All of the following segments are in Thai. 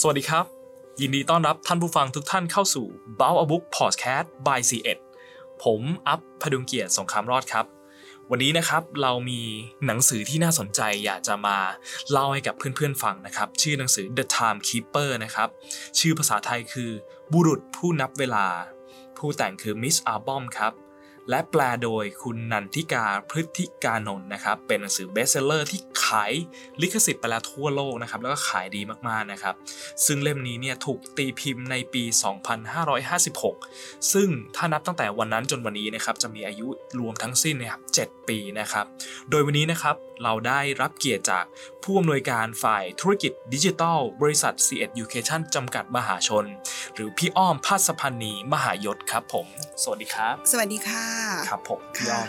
สวัสดีครับ ยินดีต้อนรับท่านผู้ฟังทุกท่านเข้าสู่ b o u a Book Podcast by c 1 ผมอัพพดุงเกียรติสงครามรอดครับ วันนี้นะครับเรามีหนังสือที่น่าสนใจอยากจะมาเล่าให้กับเพื่อนๆฟังนะครับ ชื่อหนังสือ The Time Keeper นะครับ ชื่อภาษาไทยคือบุรุษผู้นับเวลา ผู้แต่งคือมิสอาร์บอมครับ และแปลโดยคุณนันทิกาพฤติกานนท์นะครับ เป็นหนังสือเบสเซลเลอร์ที่ขายลิขสิทธิ์ไปแล้วทั่วโลกนะครับ แล้วก็ขายดีมากๆนะครับ ซึ่งเล่มนี้เนี่ยถูกตีพิมพ์ในปี 2556 ซึ่งถ้านับตั้งแต่วันนั้นจนวันนี้นะครับ จะมีอายุรวมทั้งสิ้นนะครับ7ปีนะครับ โดยวันนี้นะครับเราได้รับเกียรติจากผู้อำนวยการฝ่ายธุรกิจดิจิทัล บริษัท C Education จำกัดมหาชน หรือพี่อ้อมพัสพันนีมหายศครับผม สวัสดีครับ สวัสดีค่ะครับผมพี่ค่ะอ้อม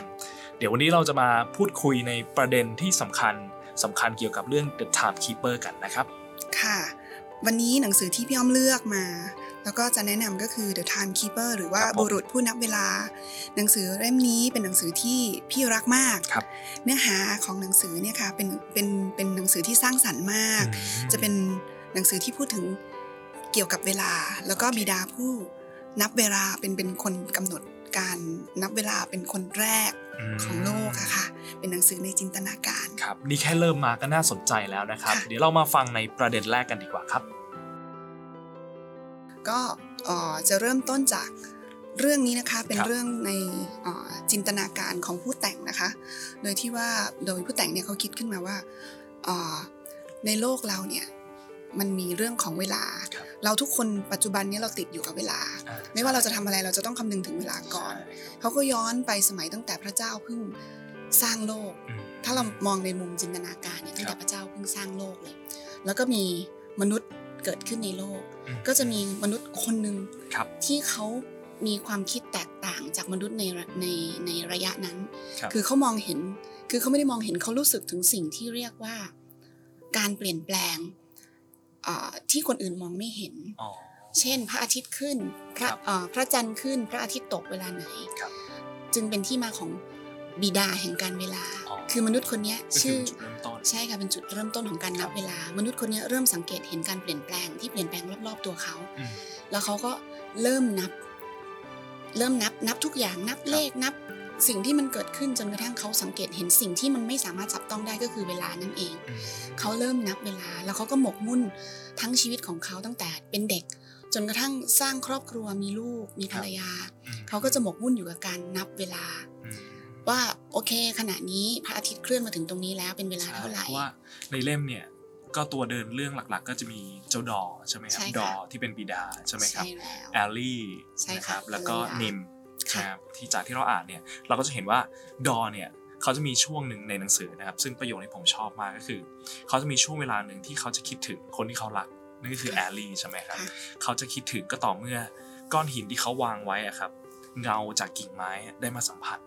เดี๋ยววันนี้เราจะมาพูดคุยในประเด็นที่สำคัญสำคัญเกี่ยวกับเรื่อง The Timekeeper กันนะครับ ค่ะ วันนี้หนังสือที่พี่อ้อมเลือกมา แล้วก็จะแนะนำก็คือ The Timekeeper หรือว่าครับผมบุรุษผู้นับเวลา หนังสือเล่มนี้เป็นหนังสือที่พี่รักมากครับเนื้อหาของหนังสือเนี่ยค่ะเป็นเป็นเป็นหนังสือที่สร้างสรรค์มาก จะเป็นหนังสือที่พูดถึงเกี่ยวกับเวลา แล้วก็บิดาผู้นับเวลาเป็นเป็นคนกำหนด การนับเวลาเป็นคนแรกมของโลกอะค่ะ เป็นหนังสือในจินตนาการ ครับ นี่แค่เริ่มมาก็น่าสนใจแล้วนะครับค่ะเดี๋ยวเรามาฟังในประเด็นแรกกันดีกว่าครับ ก็เอ่อจะเริ่มต้นจากเรื่องนี้นะคะเป็นครับเรื่องในเอ่อจินตนาการของผู้แต่งนะคะ โดยที่ว่าโดยผู้แต่งเนี่ยเขาคิดขึ้นมาว่าเอ่อในโลกเราเนี่ย มันมีเรื่องของเวลาครับเราทุกคนปัจจุบันเนี้เราติดอยู่กับเวลาอ่ไม่ว่าเราจะทำอะไรเราจะต้องคำนึงถึงเวลาก่อนใช่ครับเขาก็ย้อนไปสมัยตั้งแต่พระเจ้าเพิ่งสร้างโลกอืมถ้าเรามองในมุมจินตนาการเนี่ยตั้งครัแต่บพระเจ้าเพิ่งสร้างโลกเลย แล้วก็มีมนุษย์เกิดขึ้นในโลกอืมก็จะมีมนุษย์คนหนึ่งครับที่เขามีความคิดแตกต่างจากมนุษย์ในระในในระยะนั้นครับคือเขามองเห็น คือเขาไม่ได้มองเห็นเขารู้สึกถึงสิ่งที่เรียกว่า การเปลี่ยนแปลงเอ่อ ที่คนอื่นมองไม่เห็นอ๋อเช่น พระอาทิตย์ขึ้น พระครับเอ่อพระจันทร์ขึ้น พระอาทิตย์ตกเวลาไหนครับจึงเป็นที่มาของบิดาแห่งการเวลาอ๋อคือมนุษย์คนเนี้ยก็คืชื่อจุดเริ่มต้นใช่ค่ะเป็นจุดเริ่มต้นของการนับเวลา มนุษย์คนเนี้ยเริ่มสังเกตเห็นการเปลี่ยนแปลงที่เปลี่ยนแปลงรอบๆตัวเขาอืมแล้วเขาก็เริ่มนับ เริ่มนับนับทุกอย่างนับเลขนับ สิ่งที่มันเกิดขึ้นจนกระทั่งเขาสังเกตเห็นสิ่งที่มันไม่สามารถจับต้องได้ก็คือเวลานั่นเองอืมเขาเริ่มนับเวลาแล้วเขาก็หมกมุ่นทั้งชีวิตของเขาตั้งแต่เป็นเด็ก จนกระทั่งสร้างครอบครัวมีลูกมีภรรยาอืมเขาก็จะหมกมุ่นอยู่กับการนับเวลาอืมว่าโอเค ขณะนี้พระอาทิตย์เคลื่อนมาถึงตรงนี้แล้วเป็นเวลาเท่าไหร่เพราะว่าในเล่มเนี่ยก็ตัวเดินเรื่องหลักๆ ก็จะมีเจ้าดอใช่ไหมครับใช่ดค่ะอที่เป็นบิดาใช่ไหมครับใช่แล้วแอลลี่ใช่นะคค่ะรับแล้วก็ภรรยานิมค่ะ นะครับที่จากที่เราอ่านเนี่ยเราก็จะเห็นว่าดอเนี่ยเขาจะมีช่วงหนึ่งในหนังสือนะครับ ซึ่งประโยคที่ผมชอบมากก็คือ เขาจะมีช่วงเวลาหนึ่งที่เขาจะคิดถึงคนที่เขารักนั่นก็คือแอลลี่ใช่ไหมครับค่ะเขาจะคิดถึงก็ต่อเมื่อก้อนหินที่เขาวางไว้อะครับ เงาจากกิ่งไม้ได้มาสัมผัส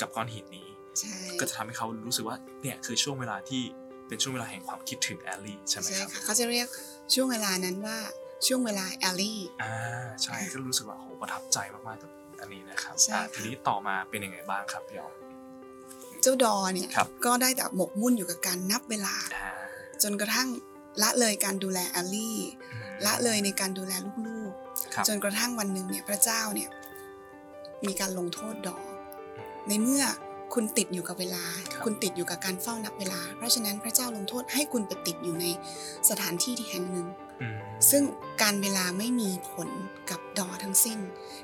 กับก้อนหินนี้ใช่ก็จะทำให้เขารู้สึกว่าเนี่ยคือช่วงเวลาที่เป็นช่วงเวลาแห่งความคิดถึงแอลลี่ใช่ไหมใช่ครับค่ะเขาจะเรียกช่วงเวลานั้นว่าช่วงเวลาแอลลี่อ่าใช่ก็รู้สึกว่าโหประทับใจมากๆกับ อันนี้นะครับใช่อ่าค่ะทีนี้ต่อมาเป็นยังไงบ้างครับพี่อ๋อมเจ้าดอเนี่ยครับก็ได้แต่หมกมุ่นอยู่กับการนับเวลาอ่าจนกระทั่งละเลยการดูแลแอลลี่อืมละเลยในการดูแลลูกครับๆจนกระทั่งวันหนึ่งเนี่ยพระเจ้าเนี่ยมีการลงโทษดอ ในเมื่อคุณติดอยู่กับเวลาครับคุณติดอยู่กับการเฝ้านับเวลา เพราะฉะนั้นพระเจ้าลงโทษให้คุณไปติดอยู่ในสถานที่ที่แห่งหนึ่งอืม ซึ่งการเวลาไม่มีผลกับดอทั้งสิ้น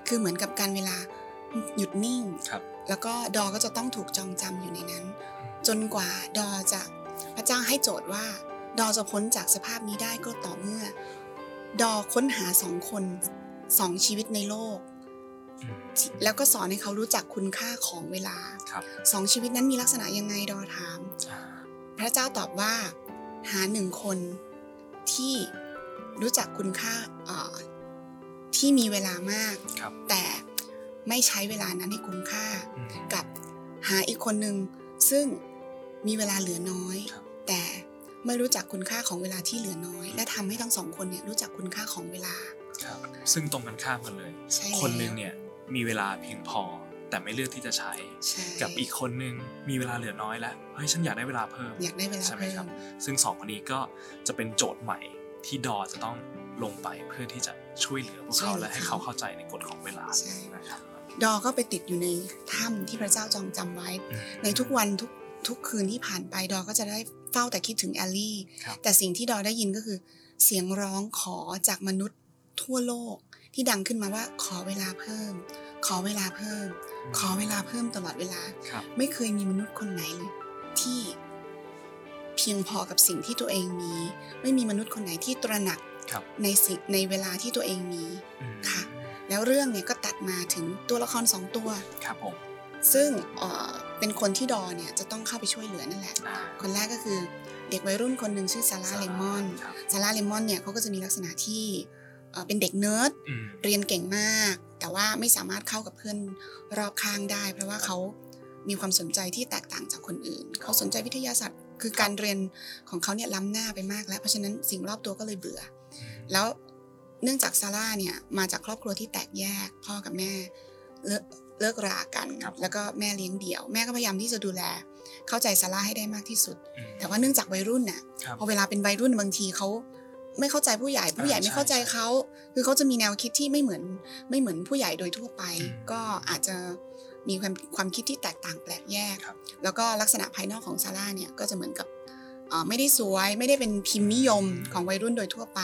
คือเหมือนกับการเวลาหยุดนิ่งครับแล้วก็ดอก็จะต้องถูกจองจำอยู่ในนั้น จนกว่าดอจะพระเจ้าให้โจทย์ว่า ดอจะพ้นจากสภาพนี้ได้ก็ต่อเมื่อ ดอค้นหาสองคนสองชีวิตในโลกอืมแล้วก็สอนให้เขารู้จักคุณค่าของเวลาครับสองชีวิตนั้นมีลักษณะยังไงดอถามอ่าพระเจ้าตอบว่า หาหนึ่งคนที่ รู้จักคุณค่าเอ่อที่มีเวลามากครับแต่ไม่ใช้เวลานั้นให้คุ้มค่าอืมกับหาอีกคนหนึ่งซึ่งมีเวลาเหลือน้อยครับแต่ไม่รู้จักคุณค่าของเวลาที่เหลือน้อย และทำให้ทั้งสองคนเนี่ยรู้จักคุณค่าของเวลาครับซึ่งตรงกันข้ามกันเลยใช่แล้วคนหนึ่งเนี่ยมีเวลาเพียงพอแต่ไม่เลือกที่จะใช้ใช่กับอีกคนหนึ่งมีเวลาเหลือน้อยแล้วเฮ้ยฉันอยากได้เวลาเพิ่มอยากได้เวลาใช่ไหมเพิ่ครับมซึ่งสองคนนี้ก็จะเป็นโจทย์ใหม่ ที่ดอจะต้องลงไปเพื่อที่จะช่วยเหลือพวกช่วยเขาเหลือและให้เขาเข้าใจในกฎของเวลาใช่นะครับดอก็ไปติดอยู่ในถ้ำที่พระเจ้าจองจำไว้อืมในทุกวันทุกทุกคืนที่ผ่านไปดอก็จะได้เฝ้าแต่คิดถึงแอลลี่ครับแต่สิ่งที่ดอได้ยินก็คือ เสียงร้องขอจากมนุษย์ทั่วโลกที่ดังขึ้นมาว่าขอเวลาเพิ่ม ขอเวลาเพิ่ม ขอเวลาเพิ่มตลอดเวลาครับไม่เคยมีมนุษย์คนไหนเลยที่ เพียงพอกับสิ่งที่ตัวเองมี ไม่มีมนุษย์คนไหนที่ตระหนักครับในสิ่งในเวลาที่ตัวเองมีอืมค่ะ แล้วเรื่องเนี่ยก็ตัดมาถึงตัวละครสองตัวครับผมซึ่งเอ่อเป็นคนที่ดอเนี่ยจะต้องเข้าไปช่วยเหลือนั่นแหละอ่าคนแรกก็คือเด็กวัยรุ่นคนหนึ่งชื่อซาร่าเลมอนครับซาร่าเลมอนเนี่ยเขาก็จะมีลักษณะที่เอ่อเป็นเด็กเนิร์ดอืมเรียนเก่งมาก แต่ว่าไม่สามารถเข้ากับเพื่อนรอบข้างได้ เพราะว่าเขามีความสนใจที่แตกต่างจากคนอื่น เขาสนใจวิทยาศาสตร์ คือการเรียนของเขาเนี่ยล้ำหน้าไปมากแล้ว เพราะฉะนั้นสิ่งรอบตัวก็เลยเบื่อ แล้วเนื่องจากซาร่าเนี่ยมาจากครอบครัวที่แตกแยกพ่อกับแม่เลิกเลิกรากันครับแล้วก็แม่เลี้ยงเดี่ยว แม่ก็พยายามที่จะดูแล เข้าใจซาร่าให้ได้มากที่สุดอืมแต่ว่าเนื่องจากวัยรุ่นน่ะครับพอเวลาเป็นวัยรุ่นบางทีเขาไม่เข้าใจผู้ใหญ่ผู้ใหญ่อ่าไม่เข้าใจใช่เขาคือเขาจะมีแนวคิดที่ไม่เหมือนไม่เหมือนผู้ใหญ่โดยทั่วไปอืมก็อาจจะ มีความความคิดที่แตกต่างแปลกแยกครับแล้วก็ลักษณะภายนอกของซาร่าเนี่ยก็จะเหมือนกับเอ่อไม่ได้สวยไม่ได้เป็นพิมพ์นิยมของวัยรุ่นโดยทั่วไป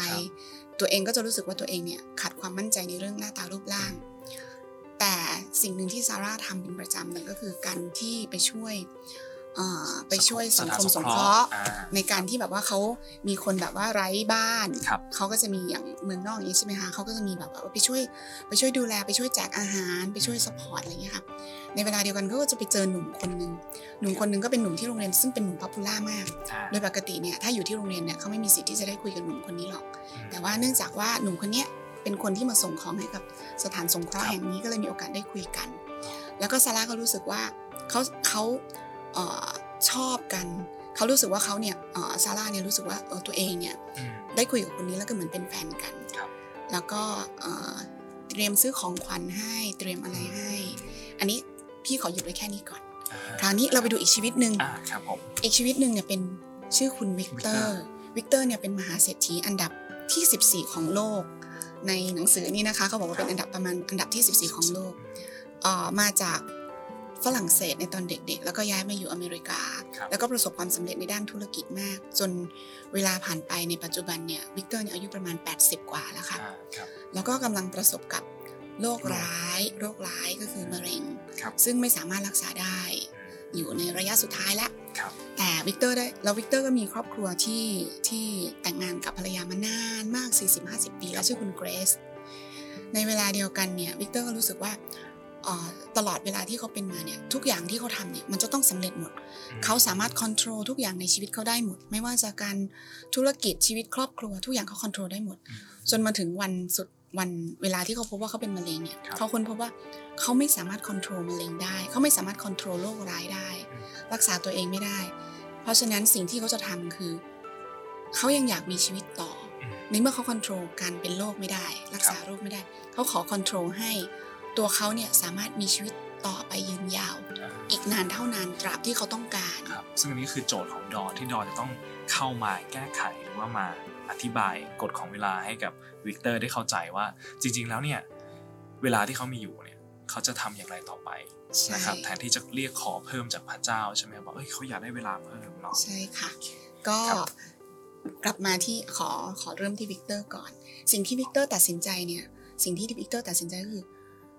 ตัวเองก็จะรู้สึกว่าตัวเองเนี่ยขาดความมั่นใจในเรื่องหน้าตารูปร่าง แต่สิ่งหนึ่งที่ซาร่าทำเป็นประจำเลยก็คือการที่ไปช่วยเอ่อ ไปช่วยสังคมสงเคราะห์อ่าในการที่แบบว่าเขามีคนแบบว่าไร้บ้านครับเขาก็จะมีอย่างเมืองนอกอย่างนี้ใช่ไหมคะเขาก็จะมีแบบว่าไปช่วยไปช่วยดูแลไปช่วยแจกอาหาร ไปช่วย support อะไรอย่างเงี้ยค่ะในเวลาเดียวกันเขาก็จะไปเจอหนุ่มคนหนึ่งหนุ่มคนหนึ่งก็เป็นหนุ่มที่โรงเรียนซึ่งเป็นหนุ่ม popular มากอ่าโดยปกติเนี่ยถ้าอยู่ที่โรงเรียนเนี่ยเขาไม่มีสิทธิ์ที่จะได้คุยกับหนุ่มคนนี้หรอก แต่ว่าเนื่องจากว่าหนุ่มคนเนี้ยเป็นคนที่มาส่งของให้กับสถานสงเคราะห์ครับแห่งนี้ก็เลยมีโอกาสได้คุยกัน แล้วก็ซาร่าก็รู้สึกว่าเขาเขาเอ่อ ชอบกันเขารู้สึกว่าเขาเนี่ยเอ่อซาร่าเนี่ยรู้สึกว่าเออตัวเองเนี่ยอืมได้คุยกับคนนี้แล้วก็เหมือนเป็นแฟนกันครับแล้วก็เอ่อเตรียมซื้อของขวัญให้เตรียมอะไรให้ อันนี้พี่ขอหยุดไว้แค่นี้ก่อนอ่าคราวนี้เราไปดูอีกชีวิตหนึ่งอ่าครับผมอีกชีวิตหนึ่งเนี่ยเป็นชื่อคุณวิกเตอร์วิกเตอร์เนี่ยเป็นมหาเศรษฐีอันดับที่ 14 ของโลก ในหนังสือนี่นะคะเขาบอกว่าเป็นอันดับประมาณอันดับที่ 14 ของโลกเอ่อมาจาก ฝรั่งเศสในตอนเด็กๆ แล้วก็ย้ายมาอยู่อเมริกาครับแล้วก็ประสบความสำเร็จในด้านธุรกิจมาก จนเวลาผ่านไปในปัจจุบันเนี่ยวิกเตอร์เนี่ยอายุประมาณ 80 กว่าแล้วค่ะอ่าครับแล้วก็กำลังประสบกับโรคร้าย โรคร้ายก็คือมะเร็งครับซึ่งไม่สามารถรักษาได้ อยู่ในระยะสุดท้ายแล้วครับแต่วิกเตอร์ได้แล้ววิกเตอร์ก็มีครอบครัวที่ที่แต่งงานกับภรรยามานานมาก 40-50 ปี แล้วชื่อคุณเกรซในเวลาเดียวกันเนี่ยวิกเตอร์ก็รู้สึกว่าเอ่อ ตลอดเวลาที่เขาเป็นมาเนี่ยทุกอย่างที่เขาทำเนี่ยมันจะต้องสำเร็จหมด เขาสามารถควบคุมทุกอย่างในชีวิตเขาได้หมด ไม่ว่าจะการธุรกิจชีวิตครอบครัว ทุกอย่างเขาควบคุมได้หมดอืมจนมาถึงวันสุดวันเวลาที่เขาพบว่าเขาเป็นมะเร็งเนี่ยครับเขาค้นพบว่าเขาไม่สามารถควบคุมมะเร็งได้ เขาไม่สามารถควบคุมโรคร้ายได้อืมรักษาตัวเองไม่ได้ เพราะฉะนั้นสิ่งที่เขาจะทำคือเขายังอยากมีชีวิตต่ออืมในเมื่อเขาควบคุมการเป็นโรคไม่ได้ รักษาโรคไม่ได้ เขาขอควบคุมให้ ตัวเขาเนี่ยสามารถมีชีวิตต่อไปยืนยาวอ่าอีกนานเท่านานตราบที่เขาต้องการครับซึ่งอันนี้คือโจทย์ของดอที่ดอจะต้องเข้ามาแก้ไขหรือว่ามาอธิบายกฎของเวลาให้กับวิกเตอร์ได้เข้าใจว่าจริง ๆ แล้วเนี่ยเวลาที่เขามีอยู่เนี่ยเขาจะทำอย่างไรต่อไปใช่นะครับแทนที่จะเรียกขอเพิ่มจากพระเจ้าใช่ไหมว่าเอ้ยเขาอยากได้เวลาเพิ่มเนาะใช่ค่ะ ก็ครับกลับมาที่ขอขอเริ่มที่วิกเตอร์ก่อน สิ่งที่วิกเตอร์ตัดสินใจเนี่ยสิ่งที่วิกเตอร์ตัดสินใจก็คือ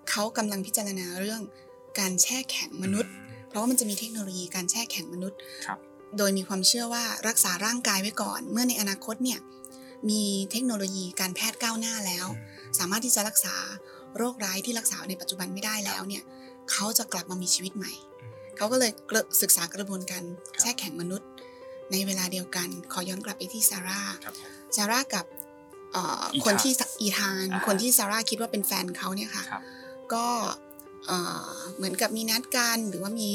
เขากำลังพิจารณาเรื่องการแช่แข็งมนุษย์ เพราะว่ามันจะมีเทคโนโลยีการแช่แข็งมนุษย์ครับโดยมีความเชื่อว่ารักษาร่างกายไว้ก่อน เมื่อในอนาคตเนี่ยมีเทคโนโลยีการแพทย์ก้าวหน้าแล้ว สามารถที่จะรักษาโรคร้ายที่รักษาในปัจจุบันไม่ได้แล้วเนี่ยเขาจะกลับมามีชีวิตใหม่ เขาก็เลยเกลอะศึกษากระบวนการครับแช่แข็งมนุษย์ ในเวลาเดียวกัน ขอย้อนกลับไปที่ซาร่าครับผมซาร่ากับเอ่ออีธานคนที่อีธานอ่าคนที่ซาร่าคิดว่าเป็นแฟนเขาเนี่ยค่ะครับ ก็เอ่อเหมือนกับมีนัดกันหรือว่ามี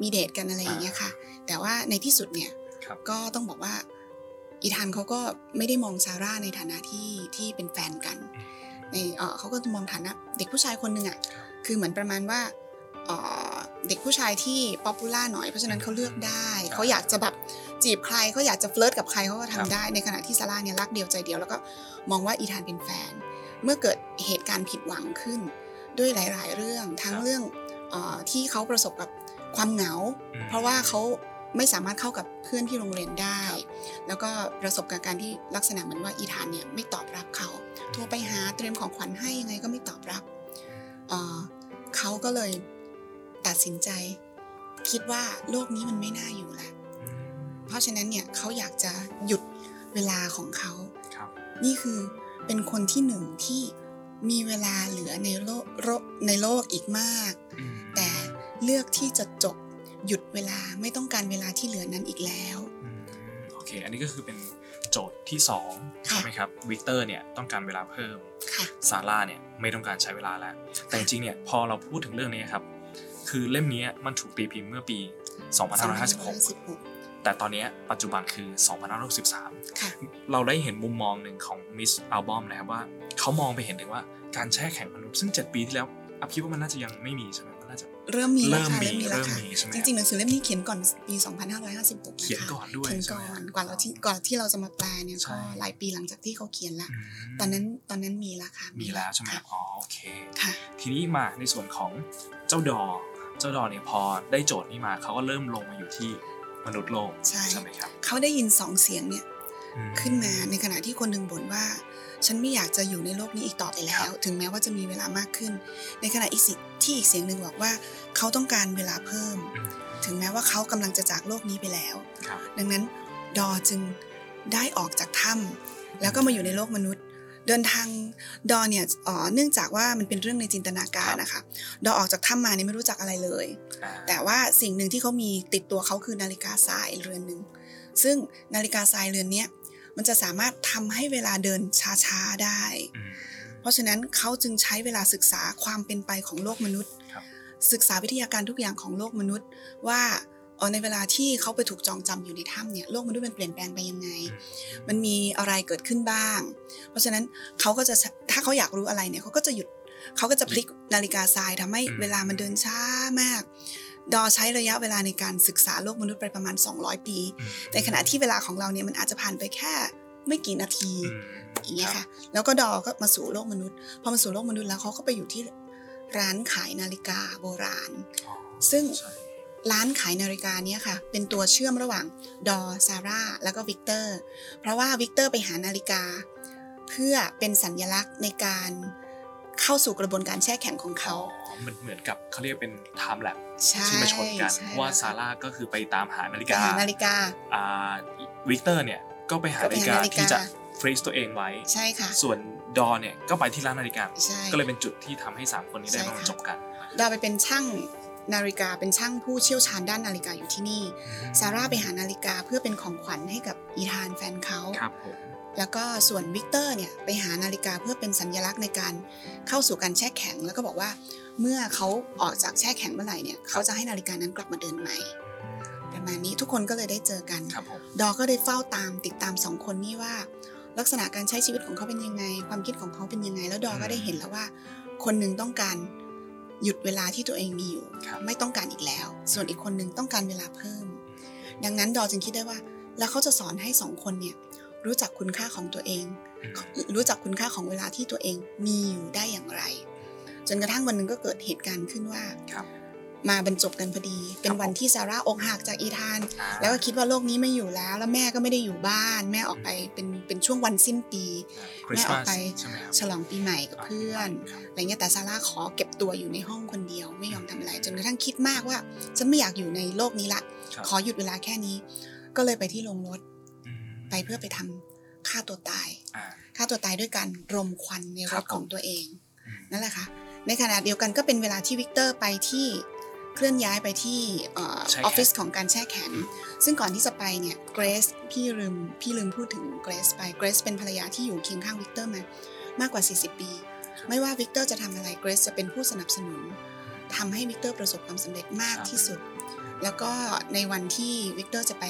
มีเดทกันอะไรอย่างเงี้ยค่ะ แต่ว่าในที่สุดเนี่ยครับก็ต้องบอกว่าอีธานเขาก็ไม่ได้มองซาร่าในฐานะที่ที่เป็นแฟนกันในเอ่อเขาก็มองฐานะเด็กผู้ชายคนหนึ่งอะคือเหมือนประมาณว่าเอ่อเด็กผู้ชายที่ popular หน่อยเพราะฉะนั้นเขาเลือกได้ เขาอยากจะแบบจีบใครเขาอยากจะ flirt กับใครเขาก็ทำได้ในขณะที่ซาร่าเนี่ยรักเดียวใจเดียวแล้วก็มองว่าอีธานเป็นแฟน เมื่อเกิดเหตุการณ์ผิดหวังขึ้น ด้วยหลาย ๆ เรื่องทั้งเรื่องเออที่เขาประสบกับความเหงาอืมเพราะว่าเขาไม่สามารถเข้ากับเพื่อนที่โรงเรียนได้ แล้วก็ประสบกับการที่ลักษณะเหมือนว่าอีธานเนี่ยไม่ตอบรับเขาโทรไปหาเตรียมของขวัญให้ยังไงก็ไม่ตอบรับเอ่อเขาก็เลยตัดสินใจ คิดว่าโลกนี้มันไม่น่าอยู่แล้วอืมเพราะฉะนั้นเนี่ยเขาอยากจะหยุดเวลาของเขาครับนี่คือเป็นคนที่หนึ่งที่ มีเวลาเหลือในโลกโลกในโลกอีกมากอืมแต่เลือกที่จะจบหยุดเวลาไม่ต้องการเวลาที่เหลือนั้นอีกแล้วอืมโอเค อันนี้ก็คือเป็นโจทย์ที่สองค่ะใช่ไหมครับวิกเตอร์เนี่ยต้องการเวลาเพิ่มค่ะซาร่าเนี่ยไม่ต้องการใช้เวลาแล้วแต่จริงๆเนี่ยพอเราพูดถึงเรื่องนี้ครับคือเล่มนี้มันถูกตีพิมพ์เมื่อปี 2556 แต่ตอนเนี้ยปัจจุบันคือ 2563ค่ะเราได้เห็นมุมมองหนึ่งของมิสอัลบอมนะครับว่า เขามองไปเห็นถึงว่าการแช่แข็งมนุษย์ซึ่ง 7 ปีที่แล้วอัพคิดว่ามันน่าจะยังไม่มีใช่ไหมมันน่าจะเริ่มมีแล้วค่ะเริ่เริ่มมมีมีแล้วค่ะเริ่มมีใช่ไหมจริงๆหนังสือเล่มนี้เขียนก่อนปี 2556เขียนก่อนด้วยเขียนใช่ก่ไหมอนกว่าเราที่ก่อนที่เราจะมาแปลเนี่ยใช่ก็หลายปีหลังจากที่เขาเขียนแล้วอืมตอนนั้นตอนนั้นมีแล้วค่ะมีแล้วใช่ไหมค่ะอ๋อโอเคค่ะทีนี้มาในส่วนของเจ้าดอเจ้าดอเนี่ยพอได้โจทย์นี้มาเขาก็เริ่มลงมาอยู่ที่มนุษย์โลกใช่ไหมครับเขาได้ยินสองเสียงเนี่ยอืมขึ้นมาในขณะที่คนหนึ่งบ่นว่า ฉันไม่อยากจะอยู่ในโลกนี้อีกต่อไปแล้ครัวบถึงแม้ว่าจะมีเวลามากขึ้น ในขณะอีกสิที่อีกเสียงหนึ่งบอกว่า เขาต้องการเวลาเพิ่มอืมถึงแม้ว่าเขากำลังจะจากโลกนี้ไปแล้วครับดังนั้นดอจึงได้ออกจากถ้ำแล้วก็มาอยู่ในโลกมนุษย์ เดินทางดอเนี่ยเอ่อเนื่องจากว่ามันเป็นเรื่องในจินตนาการนะคะ ดอออกจากถ้ำมาเนี่ยไม่รู้จักอะไรเลยอ่าแต่ว่าสิ่งหนึ่งที่เขามีติดตัวเขาคือนาฬิกาทรายเรือนหนึ่งซึ่งนาฬิกาทรายเรือนเนี้ย มันจะสามารถทำให้เวลาเดินช้าๆได้อืมเพราะฉะนั้นเขาจึงใช้เวลาศึกษาความเป็นไปของโลกมนุษย์ครับศึกษาวิทยาการทุกอย่างของโลกมนุษย์ ว่าเออในเวลาที่เขาไปถูกจองจำอยู่ในถ้ำเนี่ยโลกมนุษย์มันเปลี่ยนแปลงไปยังไง มันมีอะไรเกิดขึ้นบ้าง เพราะฉะนั้นเขาก็จะถ้าเขาอยากรู้อะไรเนี่ยเขาก็จะหยุดเขาก็จะพลิกนาฬิกาทรายทำให้อืมเวลามันเดินช้ามาก ดอใช้ระยะเวลาในการศึกษาโลกมนุษย์ไปประมาณ 200 ปีอืมในขณะที่เวลาของเราเนี่ยมันอาจจะผ่านไปแค่ไม่กี่นาทีอืมอย่างเงี้ยค่ะ แล้วก็ดอก็มาสู่โลกมนุษย์ พอมาสู่โลกมนุษย์แล้วเขาก็ไปอยู่ที่ร้านขายนาฬิกาโบราณอ๋อซึ่งใช่ร้านขายนาฬิกาเนี้ยค่ะ เป็นตัวเชื่อมระหว่างดอซาร่าแล้วก็วิกเตอร์ เพราะว่าวิกเตอร์ไปหานาฬิกา เพื่อเป็นสัญลักษณ์ในการ เข้าสู่กระบวนการแช่แข็งของเขาอ๋อมันเหมือนกับเขาเรียกเป็น time lapse ใช่ที่มาชนกันใช่เพราะว่าซาร่าก็คือไปตามหานาฬิกาไปหานาฬิกาอ่าวิกเตอร์เนี่ยก็ไปหานาฬิกาก็ไปหานาฬิกาที่จะ freeze ตัวเองไว้ใช่ค่ะส่วนดอเนี่ยก็ไปที่ร้านนาฬิกาใช่ก็เลยเป็นจุดที่ทำให้สามคนนี้ได้มาจบกันใช่ค่ะ ดอไปเป็นช่างนาฬิกาเป็นช่างผู้เชี่ยวชาญด้านนาฬิกาอยู่ที่นี่ ซาร่าไปหานาฬิกาเพื่อเป็นของขวัญให้กับอีธานแฟนเขาครับผม แล้วก็ส่วนวิกเตอร์เนี่ยไปหานาฬิกาเพื่อเป็นสัญลักษณ์ในการเข้าสู่การแช่แข็ง แล้วก็บอกว่าเมื่อเขาออกจากแช่แข็งเมื่อไหร่เนี่ยเขาจะให้นาฬิกานั้นกลับมาเดินใหม่ประมาณนี้ทุกคนก็เลยได้เจอกันครับผมดอก็ได้เฝ้าตามติดตามสองคนนี้ว่า ลักษณะการใช้ชีวิตของเขาเป็นยังไง ความคิดของเขาเป็นยังไง แล้วดอก็ได้เห็นแล้วว่า คนหนึ่งต้องการหยุดเวลาที่ตัวเองมีอยู่ครับไม่ต้องการอีกแล้ว ส่วนอีกคนหนึ่งต้องการเวลาเพิ่ม ดังนั้นดอจึงคิดได้ว่า แล้วเขาจะสอนให้สองคนเนี่ย รู้จักคุณค่าของตัวเองอืมรู้จักคุณค่าของเวลาที่ตัวเองมีอยู่ได้อย่างไร จนกระทั่งวันหนึ่งก็เกิดเหตุการณ์ขึ้นว่าครับมาบรรจบกันพอดี เป็คนรับวันที่ซาร่าอกหักจากอีธานอ่าแล้วก็คิดว่าโลกนี้ไม่อยู่แล้ว แล้วแม่ก็ไม่ได้อยู่บ้าน แม่ออกไปเป็นเป็นช่วงวันสิ้นปีคริสต์มาสแม่ออกไปใช่ไหมครับฉลองปีใหม่กับเพื่อนครับอะไรเงี้ยแต่ซาร่าขอเก็บตัวอยู่ในห้องคนเดียวไม่ยอมทำอะไร จนกระทั่งคิดมากว่าฉันไม่อยากอยู่ในโลกนี้ละครับขอหยุดเวลาแค่นี้ ก็เลยไปที่โรงรถอืม ไปเพื่อไปทำฆ่าตัวตายอ่าฆ่าตัวตายด้วยการรมควันในรถครับของตัวเองอืมนั่นแหละค่ะในขณะเดียวกันก็เป็นเวลาที่วิกเตอร์ไปที่เคลื่อนย้ายไปที่เออแช่แข็งออฟฟิศของการแช่แข็ง ซึ่งก่อนที่จะไปเนี่ยเกรซพี่ลืมพี่ลืมพูดถึงเกรซไปเกรซเป็นภรรยาที่อยู่เคียงข้างวิกเตอร์มามากกว่า 40 ปี ไม่ว่าวิกเตอร์จะทำอะไรเกรซจะเป็นผู้สนับสนุนทำให้วิกเตอร์ประสบความสำเร็จมากครับที่สุด แล้วก็ในวันที่วิกเตอร์จะไป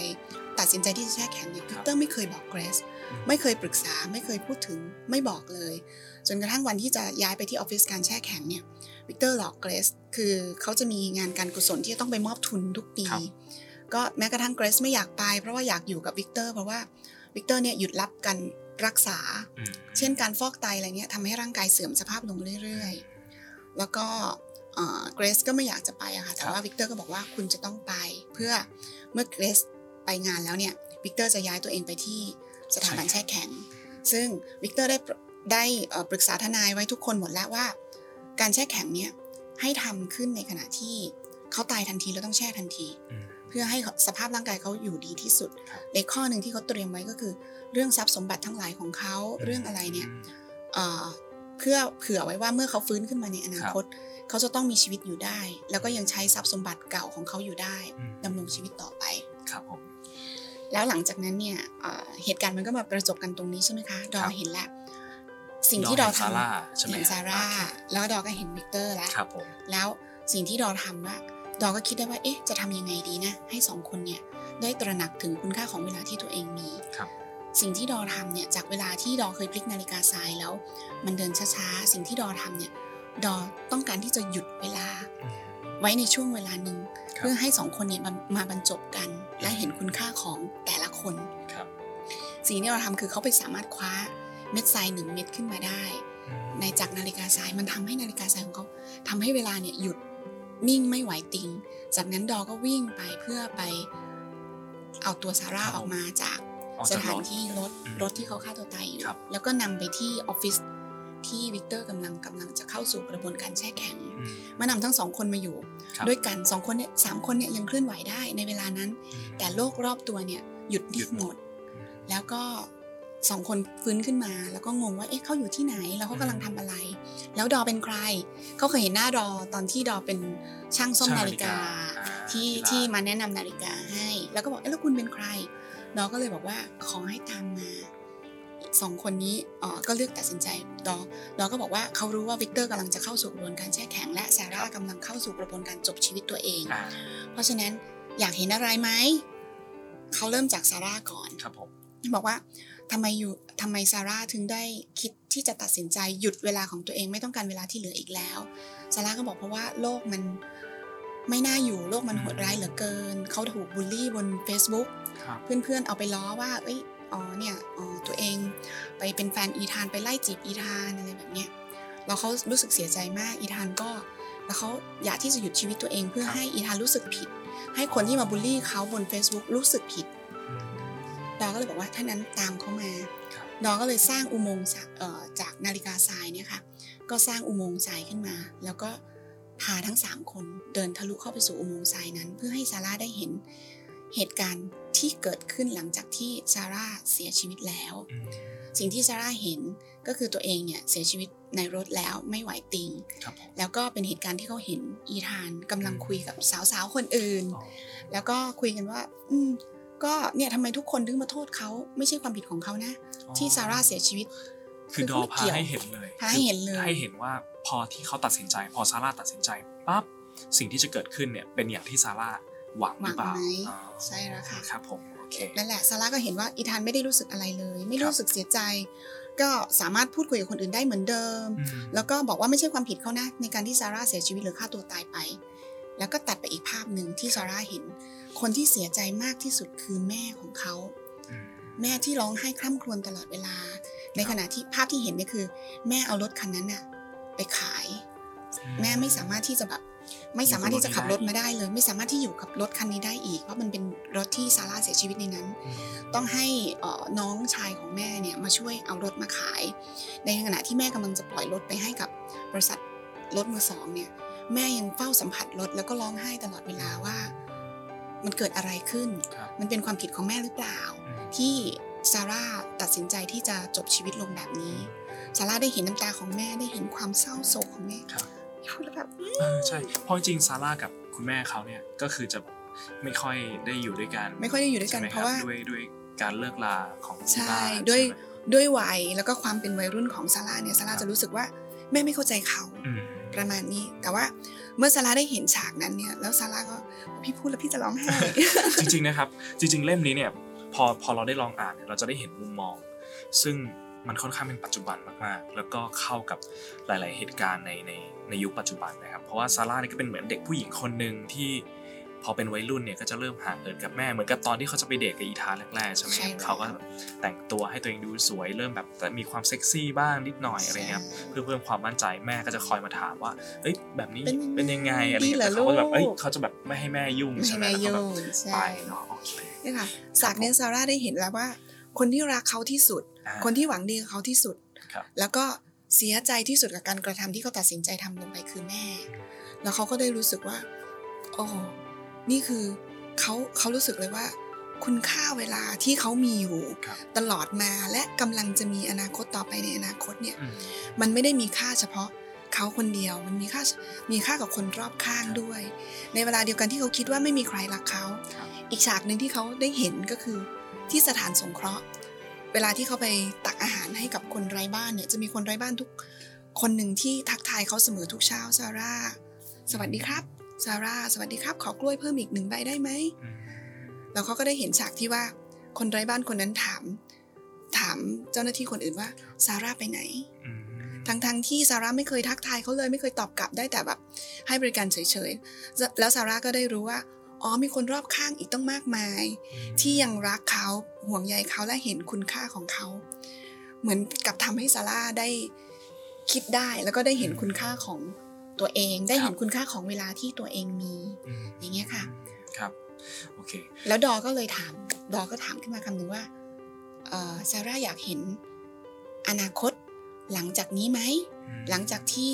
ตัดสินใจที่จะแช่แข็งเนี่ยครับวิกเตอร์ไม่เคยบอกเกรซไม่เคยปรึกษาไม่เคยพูดถึงไม่บอกเลย จนกระทั่งวันที่จะย้ายไปที่ออฟฟิศการแช่แข็งเนี่ยวิกเตอร์หลอกเกรซคือเขาจะมีงานการกุศลที่จะต้องไปมอบทุนทุกปีครับก็แม้กระทั่งเกรซไม่อยากไปเพราะว่าอยากอยู่กับวิกเตอร์เพราะว่าวิกเตอร์เนี่ยหยุดรับการรักษาอืมเช่นการฟอกไตอะไรเนี่ยทำให้ร่างกายเสื่อมสภาพลงเรื่อยๆ แล้วก็เกรซก็ไม่อยากจะไปอะค่ะ แต่ว่าวิกเตอร์ก็บอกว่าคุณจะต้องไป เพื่อเมื่อเกรซ ไปงานแล้วเนี่ยวิกเตอร์จะย้ายตัวเองไปที่สถาบันแช่แข็ง ซึ่งวิกเตอร์ได้ปรได้เอ่อปรึกษาทนายไว้ทุกคนหมดแล้วว่า การแช่แข็งเนี่ยให้ทำขึ้นในขณะที่เขาตายทันทีแล้วต้องแช่ทันทีอืมเพื่อให้สภาพร่างกายเขาอยู่ดีที่สุดครับในข้อหนึ่งที่เขาเตรียมไว้ก็คือ เรื่องทรัพย์สมบัติทั้งหลายของเขาเรื่องอะไรเนี่ยเอ่อเพื่อเผื่อไว้ว่าเมื่อเขาฟื้นขึ้นมาในอนาคต เขาจะต้องมีชีวิตอยู่ได้ แล้วก็ยังใช้ทรัพย์สมบัติเก่าของเขาอยู่ได้อืมดำรงชีวิตต่อไปครับผม แล้วหลังจากนั้นเนี่ยเอ่อเหตุการณ์มันก็มาประจบกันตรงนี้ใช่ไหมคะ ดอครับเห็นแล้วสิ่งที่ดอเห็นซาร่าทำใช่ไหมเห็นซาร่าโอเคแล้วดอก็เห็นวิกเตอร์แล้วครับผมแล้วสิ่งที่ดอทำว่าดอก็คิดได้ว่าเอ๊ะจะทำยังไงดีนะให้สองคนเนี่ยได้ตระหนักถึงคุณค่าของเวลาที่ตัวเองมีครับ สิ่งที่ดอทำเนี่ยจากเวลาที่ดอเคยพลิกนาฬิกาทรายแล้ว มันเดินช้าๆสิ่งที่ดอทำเนี่ยดอต้องการที่จะหยุดเวลาอืมไว้ในช่วงเวลาหนึ่งครับเพื่อให้สองคนเนี่ยมามาบรรจบกัน และเห็นคุณค่าของแต่ละคนครับสิ่งที่เราทำคือเขาไปสามารถคว้าเม็ดทรายหนึ่งเม็ดขึ้นมาได้อืมในจากนาฬิกาทรายมันทำให้นาฬิกาทรายของเขาทำให้เวลาเนี่ยหยุดนิ่งไม่ไหวติง จากนั้นดอก็วิ่งไปเพื่อไปเอาตัวซาร่าออกมาจากออกสจากรถสถานที่รถอืมรถที่เขาฆ่าตัวตายอยู่ครับแล้วก็นำไปที่ออฟฟิศ ที่วิกเตอร์กำลังกำลังจะเข้าสู่กระบวนการแช่แข็งอืมมานำทั้งสองคนมาอยู่ครับด้วยกันสองคนเนี่ยสามคนเนี่ยยังเคลื่อนไหวได้ในเวลานั้นอืมแต่โลกรอบตัวเนี่ยหยุดหยุนิ่ดงหหมมดดแล้วก็สองคนฟื้นขึ้นมา แล้วก็งงว่าเอ๊ะเขาอยู่ที่ไหน แล้วเขากำลังทำอะไร แล้วดอเป็นใครเขาเคยเห็นหน้าดอตอนที่ดอเป็นช่างซ่อมช่างนานาฬิฬิกากาอ่าที่ที่ที่ร้านมาแนะนำนาฬิกาให้ แล้วก็บอกเอ๊ะแล้วคุณเป็นใคร ดอก็เลยบอกว่าขอให้ตามมา สองคนนี้เอ๋อก็เลือกตัดสินใจดอดอก็บอกว่าเขารู้ว่าวิกเตอร์กำลังจะเข้าสู่กระบวนการแช่แข็งและซาร่ากำลังเข้าสู่กระบวนการจบชีวิตตัวเองอ่าเพราะฉะนั้นอยากเห็นอะไรไหมเขาเริ่มจากซาร่าก่อนครับผมบอกว่าทำไมอยู่ทำไมซาร่าถึงได้คิดที่จะตัดสินใจหยุดเวลาของตัวเองไม่ต้องการเวลาที่เหลืออีกแล้วซาร่าก็บอกเพราะว่าโลกมันไม่น่าอยู่โลกมันโหดร้ายเหลือเกิน เขาถูกบูลลี่บน Facebook ครับเพื่อนๆเอาไปล้อว่า เอ้ย อ๋อเนี่ยอ๋อตัวเอง ไปเป็นแฟนอีธานไปไล่จีบอีธานอะไรแบบเนี้ยแล้วเขารู้สึกเสียใจมากอีธานก็ แล้วเขาอยากที่จะหยุดชีวิตตัวเอง เพื่อให้อีธานรู้สึกผิด ให้คนที่มาบูลลี่เขาบน Facebook รู้สึกผิดดอก็เลยบอกว่าถ้านั้นตามเขามาดอก็เลยสร้างอุโมงค์จากเอ่อจากนาฬิกาทรายเนี่ยค่ะ ก็สร้างอุโมงค์ทรายขึ้นมา แล้วก็พาทั้งสามคนเดินทะลุเข้าไปสู่อุโมงค์ทรายนั้น เพื่อให้ซาร่าได้เห็นเหตุการณ์ ที่เกิดขึ้นหลังจากที่ซาร่าเสียชีวิตแล้วอืมสิ่งที่ซาร่าเห็นก็คือตัวเองเนี่ยเสียชีวิตในรถแล้วไม่ไหวติงครับผมแล้วก็เป็นเหตุการณ์ที่เขาเห็นอีธานกำลังคุยกับสาวๆคนอื่นอ๋อแล้วก็คุยกันว่า อืมก็เนี่ยทำไมทุกคนถึงมาโทษเขาไม่ใช่ความผิดของเขานะ ที่ซาร่าเสียชีวิต คือดอพาเกี่ยวให้เห็นเลยพาให้เห็นเลยคือให้เห็นว่าพอที่เขาตัดสินใจ พอซาร่าตัดสินใจปั๊บสิ่งที่จะเกิดขึ้นเนี่ยเป็นอย่างที่ซาร่า หวังหรือเปล่าหวังไหมอ๋อใช่แล้วค่ะครับผมโอเคนั่นแหละซาร่าก็เห็นว่าอีธานไม่ได้รู้สึกอะไรเลย ไม่ครับรู้สึกเสียใจ ก็สามารถพูดคุยกับคนอื่นได้เหมือนเดิมอืมแล้วก็บอกว่าไม่ใช่ความผิดเขานะ ในการที่ซาร่าเสียชีวิตหรือฆ่าตัวตายไป แล้วก็ตัดไปอีกภาพหนึ่งที่ซาร่าเห็น คนที่เสียใจมากที่สุดคือแม่ของเขาอืมแม่ที่ร้องไห้คร่ำครวญตลอดเวลา ในขณะที่ภาพที่เห็นเนี่ยคือ แม่เอารถคันนั้นน่ะไปขาย แม่ไม่สามารถที่จะแบบ ไม่สามารถที่จะขับรถมาได้เลย ไม่สามารถที่อยู่กับรถคันนี้ได้อีก เพราะมันเป็นรถที่ซาร่าเสียชีวิตในนั้นอืมต้องให้เอ่อน้องชายของแม่เนี่ยมาช่วยเอารถมาขาย ในขณะที่แม่กำลังจะปล่อยรถไปให้กับบริษัทรถมือสองเนี่ยแม่ยังเฝ้าสัมผัสรถแล้วก็ร้องไห้ตลอดเวลาว่า มันเกิดอะไรขึ้นครับมันเป็นความผิดของแม่หรือเปล่าอืมที่ซาร่าตัดสินใจที่จะจบชีวิตลงแบบนี้ซาร่าได้เห็นน้ำตาของแม่ได้เห็นความเศร้าโศกของแม่ ครับพูดแล้วแบบเออใช่เพราะจริงๆซาร่ากับคุณแม่เขาเนี่ยก็คือจะไม่ค่อยได้อยู่ด้วยกันไม่ค่อยได้อยู่ด้วยกันใช่ไหมเพราะว่าด้วยด้วยการเลิกลาของที่ใช่บ้านด้วยใช่ไหมด้วยวัยแล้วก็ความเป็นวัยรุ่นของซาร่าเนี่ยซาร่าครับจะรู้สึกว่าแม่ไม่เข้าใจเขาอืมประมาณนี้ แต่ว่าเมื่อซาร่าได้เห็นฉากนั้นเนี่ยแล้วซาร่าก็พี่พูดแล้วพี่จะร้องไห้จริงๆนะครับ จริง ๆ เล่มนี้เนี่ยพอพอเราได้ลองอ่านเนี่ยเราจะได้เห็นมุมมอง ซึ่งมันค่อนข้างเป็นปัจจุบันมากๆ แล้วก็เข้ากับหลาย ๆ เหตุการณ์ในใน ในยุคปัจจุบันนะครับ เพราะว่าซาร่าเนี่ยก็เป็นเหมือนเด็กผู้หญิงคนหนึ่งที่พอเป็นวัยรุ่นเนี่ยก็จะเริ่มห่างเหินกับแม่เหมือนกับตอนที่เขาจะไปเดทกับอีธานแรกๆใช่ไหมใช่แล้วเขาก็แบบแต่งตัวให้ตัวเองดูสวยเริ่มแบบแต่มีความเซ็กซี่บ้างนิดหน่อยอะไรเงี้ยครับเพื่อเพิ่มความมั่นใจแม่ก็จะคอยมาถามว่าเอ้ยแบบนี้เป็นเป็นยังไงอะไรดีเงี้ยเหรอแต่เขาก็แบบเอ้ยลูกเขาจะแบบไม่ให้แม่ยุ่งไม่ใช่ให้ไหมแม่แล้วก็ยุ่แบบงใช่ไปเนาะโอเคเนี่ยค่ะจากเนี้ยซาร่าได้เห็นแล้วว่า คนที่รักเขาที่สุดอ่าคนที่หวังดีกับเขาที่สุดครับแล้วก็ เสียใจที่สุดกับการกระทำที่เขาตัดสินใจทำลงไปคือแม่ แล้วเขาก็ได้รู้สึกว่า โอ้นี่คือเขาเขารู้สึกเลยว่า คุณค่าเวลาที่เขามีอยู่ครับตลอดมาและกำลังจะมีอนาคตต่อไปในอนาคตเนี่ยอืมมันไม่ได้มีค่าเฉพาะเขาคนเดียวมันมีค่ามีค่ากับคนรอบข้างด้วย ในเวลาเดียวกันที่เขาคิดว่าไม่มีใครรักเขาครับอีกฉากหนึ่งที่เขาได้เห็นก็คือที่สถานสงเคราะห์ เวลาที่เขาไปตักอาหารให้กับคนไร้บ้านเนี่ยจะมีคนไร้บ้านทุกคนหนึ่งที่ทักทายเขาเสมอทุกเช้าซาร่าสวัสดีครับซาร่าสวัสดีครับ ขอกล้วยเพิ่มอีกหนึ่งใบได้ไหมอืมแล้วเขาก็ได้เห็นฉากที่ว่าคนไร้บ้านคนนั้นถาม ถามเจ้าหน้าที่คนอื่นว่าซาร่าไปไหนอืมทั้งๆทที่ซาร่าไม่เคยทักทายเขาเลยไม่เคยตอบกลับได้แต่แบบให้บริการเฉยๆ แล้วซาร่าก็ได้รู้ว่า อ๋อมีคนรอบข้างอีกต้องมากมาย ที่ยังรักเขาห่วงใยเขาและเห็นคุณค่าของเขา เหมือนกับทำให้ซาร่าได้คิดได้แล้วก็ได้เห็นคุณค่าของตัวเอง ได้เห็นคุณค่าของเวลาที่ตัวเองมีอืมอย่างเงี้ยค่ะ ครับโอเค แล้วดอก็เลยถาม ดอก็ถามขึ้นมาคำหนึ่งว่าเอ่อซาร่าอยากเห็นอนาคต หลังจากนี้ไหมอืมหลังจากที่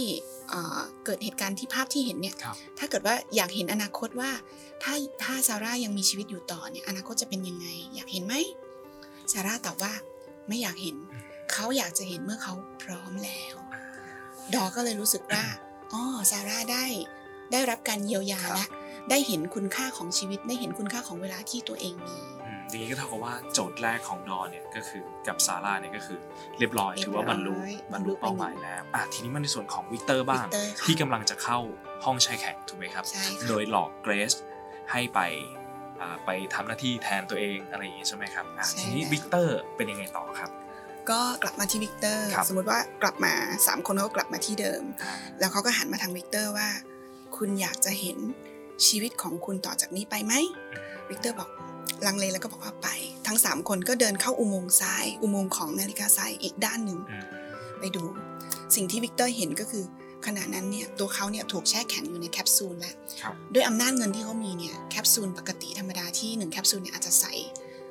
เอ่อเกิดเหตุการณ์ที่ภาพที่เห็นเนี่ยครับถ้าเกิดว่าอยากเห็นอนาคตว่า ถ้าถ้าซาร่ายังมีชีวิตอยู่ต่อเนี่ยอนาคตจะเป็นยังไง อยากเห็นไหมซาร่าตอบว่าไม่อยากเห็น เขาอยากจะเห็นเมื่อเขาพร้อมแล้ว ดอก็เลยรู้สึกว่าอ๋อซาร่าได้ได้รับการเยียวยาครับและได้เห็นคุณค่าของชีวิตได้เห็นคุณค่าของเวลาที่ตัวเองมีอืมที นี้ก็เท่ากับว่าโจทย์แรกของดอนเนี่ยก็คือกับซาร่าเนี่ยก็คือเรียบร้อยเรียบร้อยถือว่าบรรลุบรรลุเป้าหมายแล้วอะทีนี้มาในส่วนของวิกเตอร์บ้างวิกเตอร์ค่ะที่กำลังจะเข้าห้องแช่แข็งถูกไหมครับใช่ค่ะโดยหลอกเกรซให้ไปอ่าไปทำหน้าที่แทนตัวเองอะไรอย่างงี้ใช่ไหมครับอะใช่ทีนี้แล้ววิกเตอร์เป็นยังไงต่อครับ ก็กลับมาที่วิกเตอร์ครับสมมติว่ากลับมาสามคนเขาก็กลับมาที่เดิมอ่าแล้วเขาก็หันมาทางวิกเตอร์ว่า คุณอยากจะเห็นชีวิตของคุณต่อจากนี้ไปไหมวิกเตอร์บอก ลังเลแล้วก็บอกว่าไป ทั้ง 3 คนก็เดินเข้าอุโมงค์ทราย อุโมงค์ของนาฬิกาทรายอีกด้านหนึ่งอืมไปดู สิ่งที่วิกเตอร์เห็นก็คือขณะนั้นเนี่ยตัวเขาเนี่ยถูกแช่แข็งอยู่ในแคปซูลแล้วครับด้วยอำนาจเงินที่เขามีเนี่ยแคปซูลปกติธรรมดาที่1แคปซูลเนี่ยอาจจะใส่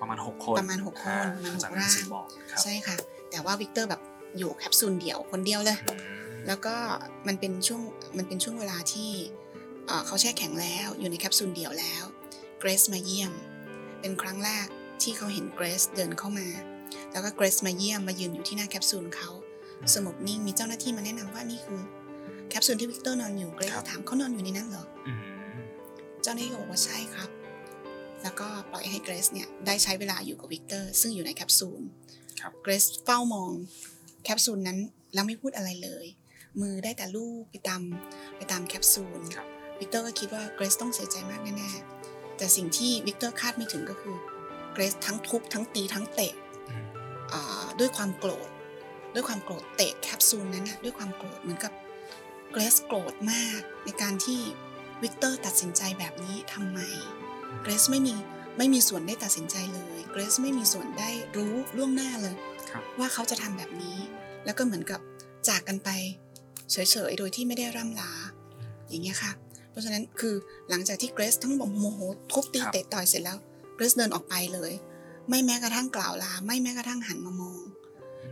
ประมาณ 6 คนประมาณหกคนอ่าประมาณหกจากหนังสือร่างบอกครับใช่ค่ะ แต่ว่าวิกเตอร์แบบอยู่แคปซูลเดียวคนเดียวเลยอืมแล้วก็มันเป็นช่วงมันเป็นช่วงเวลาที่เอ่อเขาแช่แข็งแล้วอยู่ในแคปซูลเดี่ยวแล้วเกรซมาเยี่ยม เป็นครั้งแรกที่เขาเห็นเกรซเดินเข้ามา แล้วก็เกรซมาเยี่ยมมายืนอยู่ที่หน้าแคปซูลเขาสงบนิ่งมีเจ้าหน้าที่มาแนะนำว่านี่คือแคปซูลที่วิกเตอร์นอนอยู่เกรซครับถามเขานอนอยู่ในนั้นเหรออืมเจ้าหน้าที่ก็บอกว่าใช่ครับ แล้วก็ปล่อยให้เกรซเนี่ยได้ใช้เวลาอยู่กับวิกเตอร์ซึ่งอยู่ในแคปซูลครับเกรซเฝ้ามองแคปซูลนั้นแล้วไม่พูดอะไรเลย มือได้แต่ลูบไปตามไปตามแคปซูลครับวิกเตอร์ก็คิดว่าเกรซต้องเสียใจมากแน่ๆ แต่สิ่งที่วิกเตอร์คาดไม่ถึงก็คือเกรซทั้งทุบทั้งตีทั้งเตะอืมอ่าด้วยความโกรธ ด้วยความโกรธเตะแคปซูลนั้นนะด้วยความโกรธเหมือนกับเกรซโกรธมากในการที่วิกเตอร์ตัดสินใจแบบนี้ทำไมเกรซไม่มีไม่มีส่วนได้ตัดสินใจเลยเกรซไม่มีส่วนได้รู้ล่วงหน้าเลยครับว่าเขาจะทำแบบนี้ แล้วก็เหมือนกับจากกันไปเฉยๆโดยที่ไม่ได้ร่ำลาอย่างเงี้ยค่ะเพ ราะฉะนั้นคือหลังจากที่เกรซทั้งบอกโมโหทุบตีครับเตะต่อยเสร็จแล้วเกรซเดินออกไปเลย ไม่แม้กระทั่งกล่าวลา ไม่แม้กระทั่งหันมามอง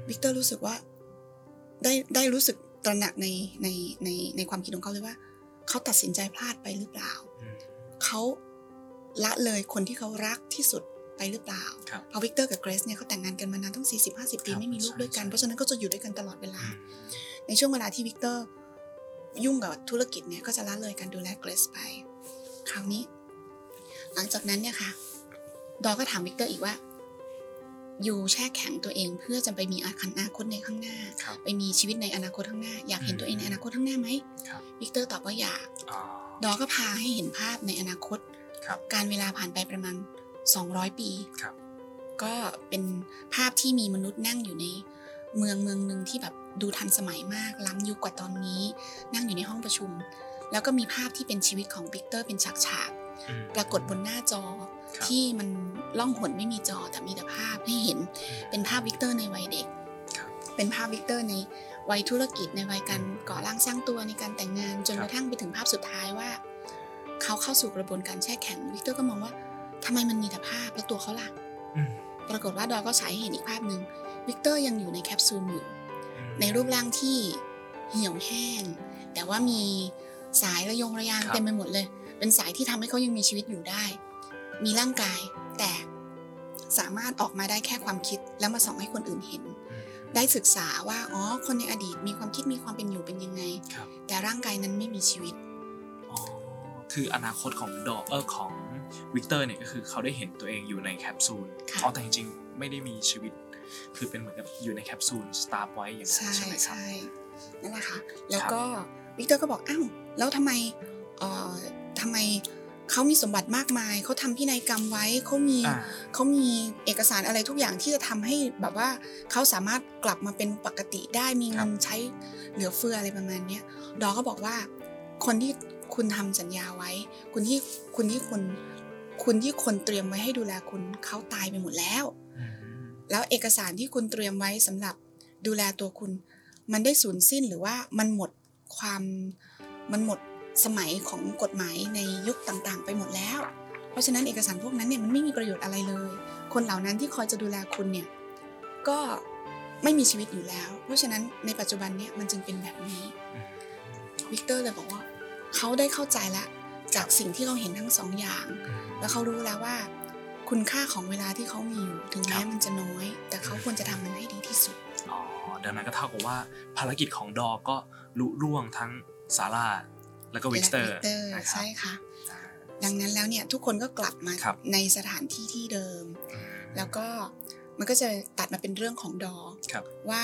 วิกเตอร์รู้สึกว่าได้ได้รู้สึกตระหนักในในในในความคิดของเขาเลยว่า เขาตัดสินใจพลาดไปหรือเปล่าอืมเขาละเลยคนที่เขารักที่สุดไปหรือเปล่าครับเพราะวิกเตอร์กับเกรซเนี่ยเขาแต่งงานกันมานานตั้ง40 50 ปีครับไม่มีลูกด้วยกันใช่เพราะฉะนั้นก็จะอยู่ด้วยกันตลอดเวลาอืมในช่วงเวลาที่วิกเตอร์ ยุ่งกับธุรกิจเนี่ยก็จะละเลยการดูแลเกรซไป คราวนี้ หลังจากนั้นเนี่ยค่ะ ดอก็ถามวิกเตอร์อีกว่า อยู่แช่แข็งตัวเองเพื่อจะไปมีอนาคตในข้างหน้าครับไปมีชีวิตในอนาคตข้างหน้า อยากเห็นอืมตัวเองในอนาคตข้างหน้าไหมครับวิกเตอร์ตอบว่าอยากอ๋อดอก็พาให้เห็นภาพในอนาคตครับกาลเวลาผ่านไปประมาณ 200 ปีครับก็เป็นภาพที่มีมนุษย์นั่งอยู่ในเมืองเมืองหนึ่งที่แบบ ดูทันสมัยมากล้ำยุคกว่าตอนนี้ นั่งอยู่ในห้องประชุม แล้วก็มีภาพที่เป็นชีวิตของวิกเตอร์เป็นฉากฉากอืมปรากฏบนหน้าจอครับที่มันล่องหนไม่มีจอแต่มีแต่ภาพให้เห็นเป็นภาพวิกเตอร์ในวัยเด็กครับเป็นภาพวิกเตอร์ในวัยธุรกิจในวัยการก่อร่างสร้างตัวในการแต่งงานจนกรับระทั่งครับไปถึงภาพสุดท้ายว่า เขาเข้าสู่กระบวนการแช่แข็งวิกเตอร์ก็มองว่าทำไมมันมีแต่ภาพแล้วตัวเขาล่ะอืมปรากฏว่าดอก็ฉายให้เห็นอีกภาพหนึ่งวิกเตอร์ยังอยู่ในแคปซูลอยู่อืม ในรูปร่างที่เหี่ยวแห้ง แต่ว่ามีสายระยงระยางครับเต็มไปหมดเลย เป็นสายที่ทำให้เขายังมีชีวิตอยู่ได้ มีร่างกายแต่สามารถออกมาได้แค่ความคิดแล้วมาส่องให้คนอื่นเห็นอืมได้ศึกษาว่าอ๋อคนในอดีตมีความคิดมีความเป็นอยู่เป็นยังไงครับแต่ร่างกายนั้นไม่มีชีวิตอ๋อคืออนาคตของดอเออของวิกเตอร์เนี่ยก็คือเขาได้เห็นตัวเองอยู่ในแคปซูลค่ะอ๋อแต่จริงๆไม่ได้มีชีวิต คือเป็นเหมือนกับอยู่ในแคปซูลสตัฟฟ์ไว้อย่างนั้นใช่ใช่ไหมครับใช่นั่นแหละค่ะแล้วก็วิกเตอร์ก็บอกอ้าวแล้วทำไมเอ่อทำไมเขามีสมบัติมากมาย เขาทำพินัยกรรมไว้เขามีอ่าเขามีเอกสารอะไรทุกอย่างที่จะทำให้แบบว่าเขาสามารถกลับมาเป็นปกติได้มีเงินใช้เหลือเฟืออะไรประมาณเนี้ยดอก็บอกว่า คนที่คุณทำสัญญาไว้ คุณที่คุณที่คุณคุณที่คนเตรียมไว้ให้ดูแลคุณเขาตายไปหมดแล้วอืม แล้วเอกสารที่คุณเตรียมไว้สำหรับดูแลตัวคุณ มันได้สูญสิ้นหรือว่ามันหมดความมันหมดสมัยของกฎหมายในยุคต่างๆ ไปหมดแล้ว เพราะฉะนั้นเอกสารพวกนั้นเนี่ยมันไม่มีประโยชน์อะไรเลย คนเหล่านั้นที่คอยจะดูแลคุณเนี่ยก็ไม่มีชีวิตอยู่แล้ว เพราะฉะนั้นในปัจจุบันเนี่ยมันจึงเป็นแบบนี้วิกเตอร์เลยบอกว่าเขาได้เข้าใจแล้วจากสิ่งที่เขาเห็นทั้งสองอย่าง แล้วเขารู้แล้วว่า คุณค่าของเวลาที่เขามีอยู่ถึงแม้ครับมันจะน้อย แต่เขาควรจะทำมันให้ดีที่สุดอ๋อดังนั้นก็เท่ากับว่าภารกิจของดอก็ลุล่วงทั้งซาร่าแล้วก็วิกเตอร์และ Victor นะครับใช่ค่ะอ่าดังนั้นแล้วเนี่ยทุกคนก็กลับมาครับในสถานที่ที่เดิมอืมแล้วก็มันก็จะตัดมาเป็นเรื่องของดอครับว่า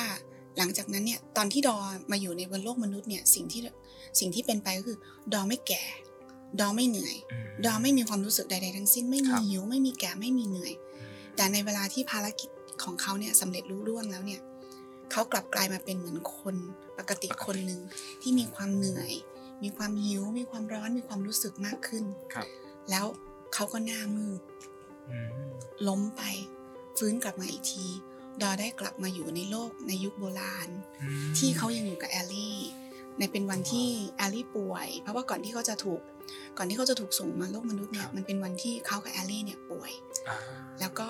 หลังจากนั้นเนี่ยตอนที่ดอมาอยู่ในบนโลกมนุษย์เนี่ยสิ่งที่สิ่งที่เป็นไปก็คือดอไม่แก่ ดอไม่เหนื่อยอืมดอไม่มีความรู้สึกใดๆทั้งสิ้นไม่คมีรับหิวไม่มีแก่ไม่มีเหนื่อย แต่ในเวลาที่ภารกิจของเขาเนี่ยสำเร็จรุ่ร่วงแล้วเนี่ยเขากลับกลายมาเป็นเหมือนคนปกติคนหนึ่งที่มีความเหนื่อย มีความหิว มีความร้อนมีความรู้สึกมากขึ้นครับ แล้วเขาก็หน้ามืดอืมล้มไปฟื้นกลับมาอีกที ดอได้กลับมาอยู่ในโลกในยุคโบราณอืมที่เขายังอยู่กับแอลลี่ในเป็นวันที่แอลลี่ป่วย เพราะว่าก่อนที่เขาจะถูก ก่อนที่เขาจะถูกส่งมาโลกมนุษย์เนี่ยมันเป็นวันที่เขากับแอลลี่เนี่ยป่วยอ่าแล้วก็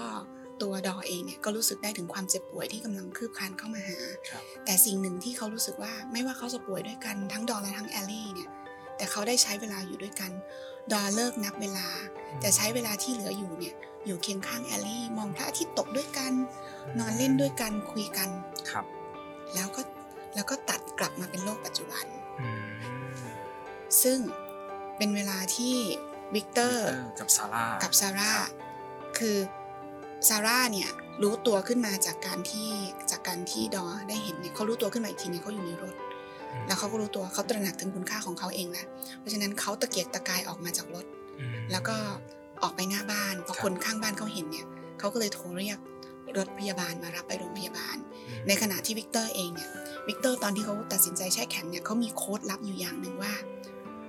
ตัวดอเองเนี่ยก็รู้สึกได้ถึงความเจ็บป่วยที่กำลังคืบคลานเข้ามาหาครับแต่สิ่งหนึ่งที่เขารู้สึกว่าไม่ว่าเขาจะป่วยด้วยกันทั้งดอและทั้งแอลลี่เนี่ยแต่เขาได้ใช้เวลาอยู่ด้วยกันดอเลิกนับเวลา แต่ใช้เวลาที่เหลืออยู่เนี่ยอยู่เคียงข้างแอลลี่มองพระอาทิตย์ตกด้วยกัน นอนเล่นด้วยกันคุยกันครับ แล้วก็แล้วก็ตัดกลับมาเป็นโลกปัจจุบันอืมซึ่ง เป็นเวลาที่วิกเตอร์กับซาร่ากับซาร่าคือซาร่าเนี่ยรู้ตัวขึ้นมาจากการที่จากการที่ดอได้เห็นเนี่ยเขารู้ตัวขึ้นมาอีกทีเนี่ยเขาอยู่ในรถ แล้วเขาก็รู้ตัวเขาตระหนักถึงคุณค่าของเขาเองแล้วเพราะฉะนั้นเขาตะเกียกตะกายออกมาจากรถอืมแล้วก็ออกไปหน้าบ้านพอครับคนข้างบ้านเขาเห็นเนี่ยเขาก็เลยโทรเรียกรถพยาบาลมารับไปโรงพยาบาลอืมในขณะที่วิกเตอร์เองเนี่ยวิกเตอร์ตอนที่เขาตัดสินใจแช่แข็งเนี่ยเขามีโค้ดลับอยู่อย่างหนึ่งว่า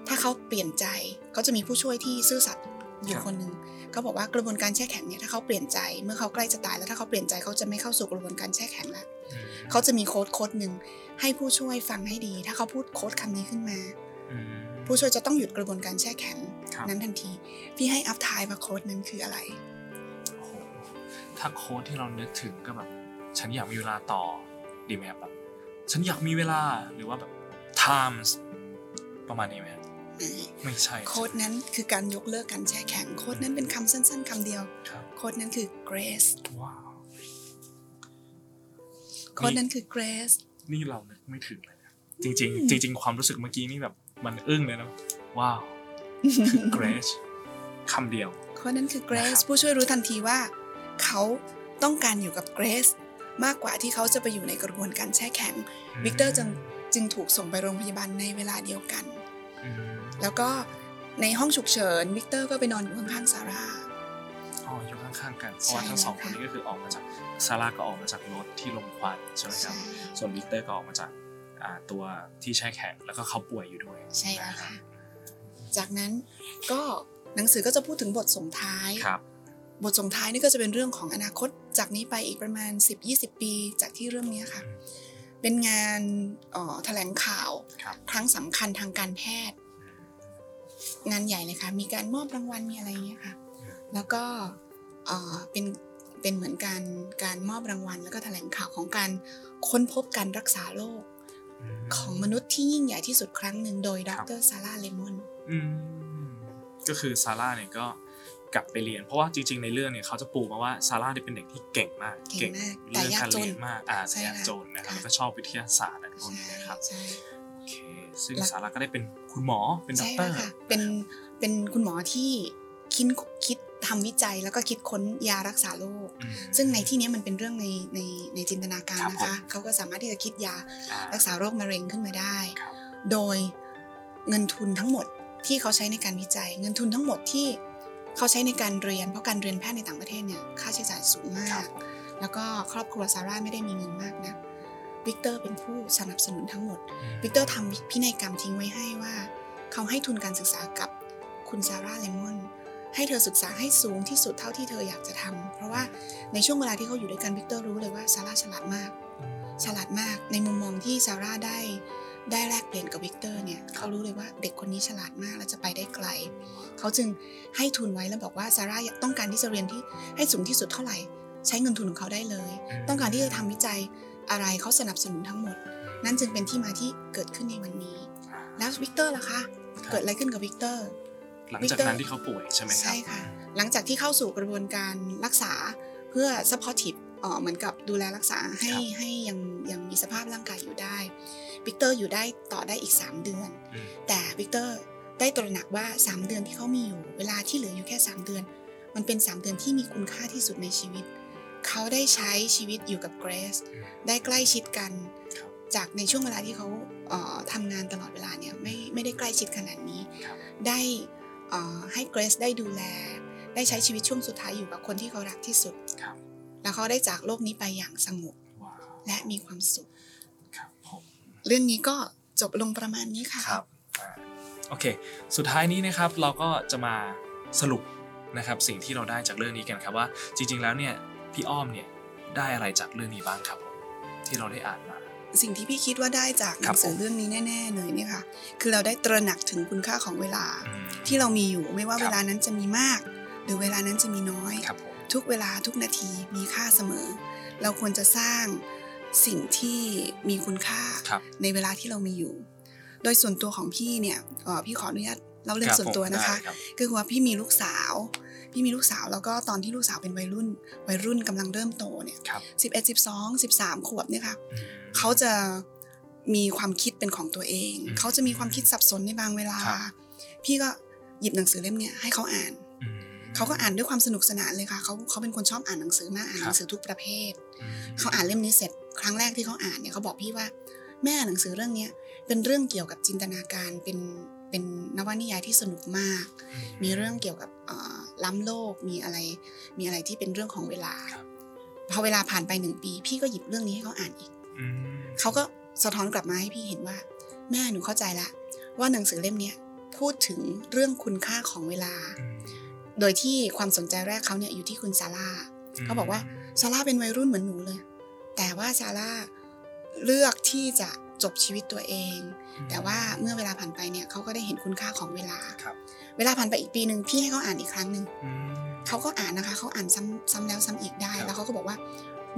ถ้าเขาเปลี่ยนใจเขาจะมีผู้ช่วยที่ซื่อสัตย์อยู่คนหนึ่งเขาบอกว่ากระบวนการแช่แข็งเนี่ยถ้าเขาเปลี่ยนใจเมื่อเขาใกล้จะตายแล้วถ้าเขาเปลี่ยนใจเขาจะไม่เข้าสู่กระบวนการแช่แข็งแล้วอืมเขาจะมีโค้ดโค้ดหนึ่งให้ผู้ช่วยฟังให้ดี ถ้าเขาพูดโค้ดคำนี้ขึ้นมาอืมผู้ช่วยจะต้องหยุดกระบวนการแช่แข็งครับนั้นทันที พี่ให้อัพทายมาโค้ดนั้นคืออะไรโอ้โหถ้าโค้ดที่เรานึกถึงก็แบบ ฉันอยากมีเวลาต่อดีไหมครับแบบฉันอยากมีเวลาหรือว่าแบบ times ประมาณนี้ไหมครับ ไม่ใช่ โค้ดนั้นคือการยกเลิกการแช่แข็ง โค้ดนั้นเป็นคำสั้น ๆคำเดียวครับโค้ดนั้นคือ grace ว้าวโค้ดนั้นคือ grace นี่เรานึกไม่ถึงเลยนะจริงๆจริงๆความรู้สึกเมื่อกี้นี่แบบมันอึ้งเลยนะว้าวคือ grace คำเดียวโค้ดนั้นคือ grace นะครับผู้ช่วยรู้ทันทีว่า เขาต้องการอยู่กับ grace มากกว่าที่เขาจะไปอยู่ในกระบวนการแช่แข็ง วิกเตอร์จึงจึงถูกส่งไปโรงพยาบาลในเวลาเดียวกันอืม แล้วก็ในห้องฉุกเฉินวิกเตอร์ก็ไปนอนอยู่ข้างๆซาร่าอ๋ออยู่ข้างๆกันเพราะว่าใช่ทั้งสองแล้วคนค่ะนี้ก็คือออกมาจากซาร่าก็ออกมาจากรถที่ลมควันใช่ไหมครับใช่ส่วนวิกเตอร์ก็ออกมาจากอ่าตัวที่แช่แข็งแล้วก็เขาป่วยอยู่ด้วยใช่แล้วนรับค่ะจากนั้นก็หนังสือก็จะพูดถึงบทส่งท้ายครับบทส่งท้ายนี่ก็จะเป็นเรื่องของอนาคตจากนี้ไปอีกประมาณ 10-20 ปีจากที่เรื่องนี้ค่ะ เป็นงานเอ่อแถลงข่าวครับครั้งสำคัญทางการแพทย์ งานใหญ่เลยค่ะ มีการมอบรางวัลมีอะไรอย่างเงี้ยค่ะ แล้วก็เอ่อเป็นเป็นเหมือนการการมอบรางวัล แล้วก็แถลงข่าวของการค้นพบการรักษาโรคของมนุษย์ที่ยิ่งใหญ่ที่สุดครั้งหนึ่งโดยดครับรซาร่าเลมอนอืมก็คือซาร่าเนี่ยก็กลับไปเรียนเพราะว่าจริงๆในเรื่องเนี่ยเขาจะปูมาว่าซาร่าเนี่ยเป็นเด็กที่เก่งมาก เก่งมากแต่เรื่องยากการจนเรียนมากอ่าใช่แต่ยากค่ะจนนะครับค่ะแล้วก็ชอบวิทยาศาสตร์อะไรพวกนี้นะครับใช่โอเค ซึ่งแล้วซาร่าก็ได้เป็นคุณหมอเป็นด็อใช่กเตอแล้วร์ค่ะเป็นเป็นคุณหมอที่คิดคิดทำวิจัยแล้วก็คิดค้นยารักษาโรคอืมซึ่งในที่นี้มันเป็นเรื่องในในในจินตนาการครับนะคะผมเขาก็สามารถที่จะคิดยาอ่ารักษาโรคมะเร็งขึ้นมาได้ครับโดยเงินทุนทั้งหมดที่เขาใช้ในการวิจัย เงินทุนทั้งหมดที่เขาใช้ในการเรียนเพราะการเรียนแพทย์ในต่างประเทศเนี่ยค่าใช้จ่ายสูงมากครับแล้วก็ครอบครัวซาร่าไม่ได้มีเงินมากนะ วิกเตอร์เป็นผู้สนับสนุนทั้งหมด วิกเตอร์ทำพินัยกรรมทิ้งไว้ให้ว่า เขาให้ทุนการศึกษากับคุณซาร่าเลมอนให้เธอศึกษาให้สูงที่สุดเท่าที่เธออยากจะทำเพราะว่าในช่วงเวลาที่เขาอยู่ด้วยกันวิกเตอร์รู้เลยว่าซาร่าฉลาดมาก ฉลาดมากในมุมมองที่ซาร่าได้ได้แลกเปลี่ยนกับวิกเตอร์เนี่ยเขารู้เลยว่าเด็กคนนี้ฉลาดมากและจะไปได้ไกล เขาจึงให้ทุนไว้แล้วบอกว่าซาร่าต้องการที่จะเรียนที่ให้สูงที่สุดเท่าไหร่ ใช้เงินทุนของเขาได้เลย ต้องการที่จะทำวิจัย อะไรเขาสนับสนุนทั้งหมด นั่นจึงเป็นที่มาที่เกิดขึ้นในวันนี้ แล้ววิกเตอร์ล่ะคะ เกิดอะไรขึ้นกับวิกเตอร์ หลังจากนั้นที่เขาป่วยใช่ไหมครับใช่ค่ะ หลังจากที่เข้าสู่กระบวนการรักษาเพื่อ supportive เอ่อเหมือนกับดูแลรักษาให้ครับให้ยังยังมีสภาพร่างกายอยู่ได้วิกเตอร์อยู่ได้ต่อได้อีก 3 เดือนอืมแต่วิกเตอร์ได้ตระหนักว่า 3 เดือนที่เขามีอยู่ เวลาที่เหลืออยู่แค่ 3 เดือน มันเป็น 3 เดือนที่มีคุณค่าที่สุดในชีวิต เขาได้ใช้ชีวิตอยู่กับเกรซอืมได้ใกล้ชิดกันครับจากในช่วงเวลาที่เขาเอ่อทำงานตลอดเวลาเนี่ยไม่ไม่ได้ใกล้ชิดขนาดนี้ครับได้เอ่อให้เกรซได้ดูแล ได้ใช้ชีวิตช่วงสุดท้ายอยู่กับคนที่เขารักที่สุดครับแล้วเขาได้จากโลกนี้ไปอย่างสงบว้าวและมีความสุขครับผมเรื่องนี้ก็จบลงประมาณนี้ค่ะครับอ่าโอเค สุดท้ายนี้นะครับเราก็จะมาสรุปนะครับสิ่งที่เราได้จากเรื่องนี้กันครับว่าจริงๆแล้วเนี่ย พี่อ้อมเนี่ยได้อะไรจากเรื่องนี้บ้างครับผมที่เราได้อ่านมา สิ่งที่พี่คิดว่าได้จากหครันับงสือผมเรื่องนี้แน่ ๆ เลยเนี่ยค่ะคือเราได้ตระหนักถึงคุณค่าของเวลาอืมที่เรามีอยู่ไม่ว่าครับเวลานั้นจะมีมาก หรือเวลานั้นจะมีน้อยครับผมทุกเวลาทุกนาทีมีค่าเสมอ เราควรจะสร้างสิ่งที่มีคุณค่าครับในเวลาที่เรามีอยู่ โดยส่วนตัวของพี่เนี่ยเอ่อพี่ขออนุญาตเล่าเรื่อคงรับส่วนตัวนะคะผมได้รับคือว่าพี่มีลูกสาว พี่มีลูกสาวแล้วก็ตอนที่ลูกสาวเป็นวัยรุ่น วัยรุ่นกำลังเริ่มโตเนี่ยครับสิบเอ็ดสิบสองสิบสามขวบเนี่ยค่ะอืมเขาจะมีความคิดเป็นของตัวเองอืมเขาจะมีความคิดสับสนในบางเวลาครับพี่ก็หยิบหนังสือเล่มเนี้ยให้เขาอ่านอืมเขาก็อ่านด้วยความสนุกสนานเลยค่ะ เขาเขาเป็นคนชอบอ่านหนังสือมากอ่านครับหนังสือทุกประเภทอืมเขาอ่านเล่มนี้เสร็จครั้งแรกที่เขาอ่านเนี่ยเขาบอกพี่ว่า แม่หนังสือเรื่องเนี้ยเป็นเรื่องเกี่ยวกับจินตนาการเป็น เป็นนวนิยายที่สนุกมากอืมีเรื่องเกี่ยวกับเอ่อล้ำโลกมีอะไร มีอะไรที่เป็นเรื่องของเวลาครับพอเวลาผ่านไปหนึ่งปี พี่ก็หยิบเรื่องนี้ให้เขาอ่านอีกอืมเขาก็สะท้อนกลับมาให้พี่เห็นว่า แม่หนูเข้าใจละ ว่าหนังสือเล่มเนี้ยพูดถึงเรื่องคุณค่าของเวลาอืมโดยที่ความสนใจแรกเขาเนี่ยอยู่ที่คุณซาร่าเขาบอกว่าซาร่าเป็นวัยรุ่นเหมือนหนูเลย แต่ว่าซาร่าเลือกที่จะ จบชีวิตตัวเองอืมแต่ว่าเมื่อเวลาผ่านไปเนี่ยเขาก็ได้เห็นคุณค่าของเวลาครับเวลาผ่านไปอีกปีหนึ่งพี่ให้เขาอ่านอีกครั้งหนึ่งอืมเขาก็อ่านนะคะเขาอ่านซ้ำซ้ำแล้วซ้ำอีกได้ครับแล้วเขาก็บอกว่า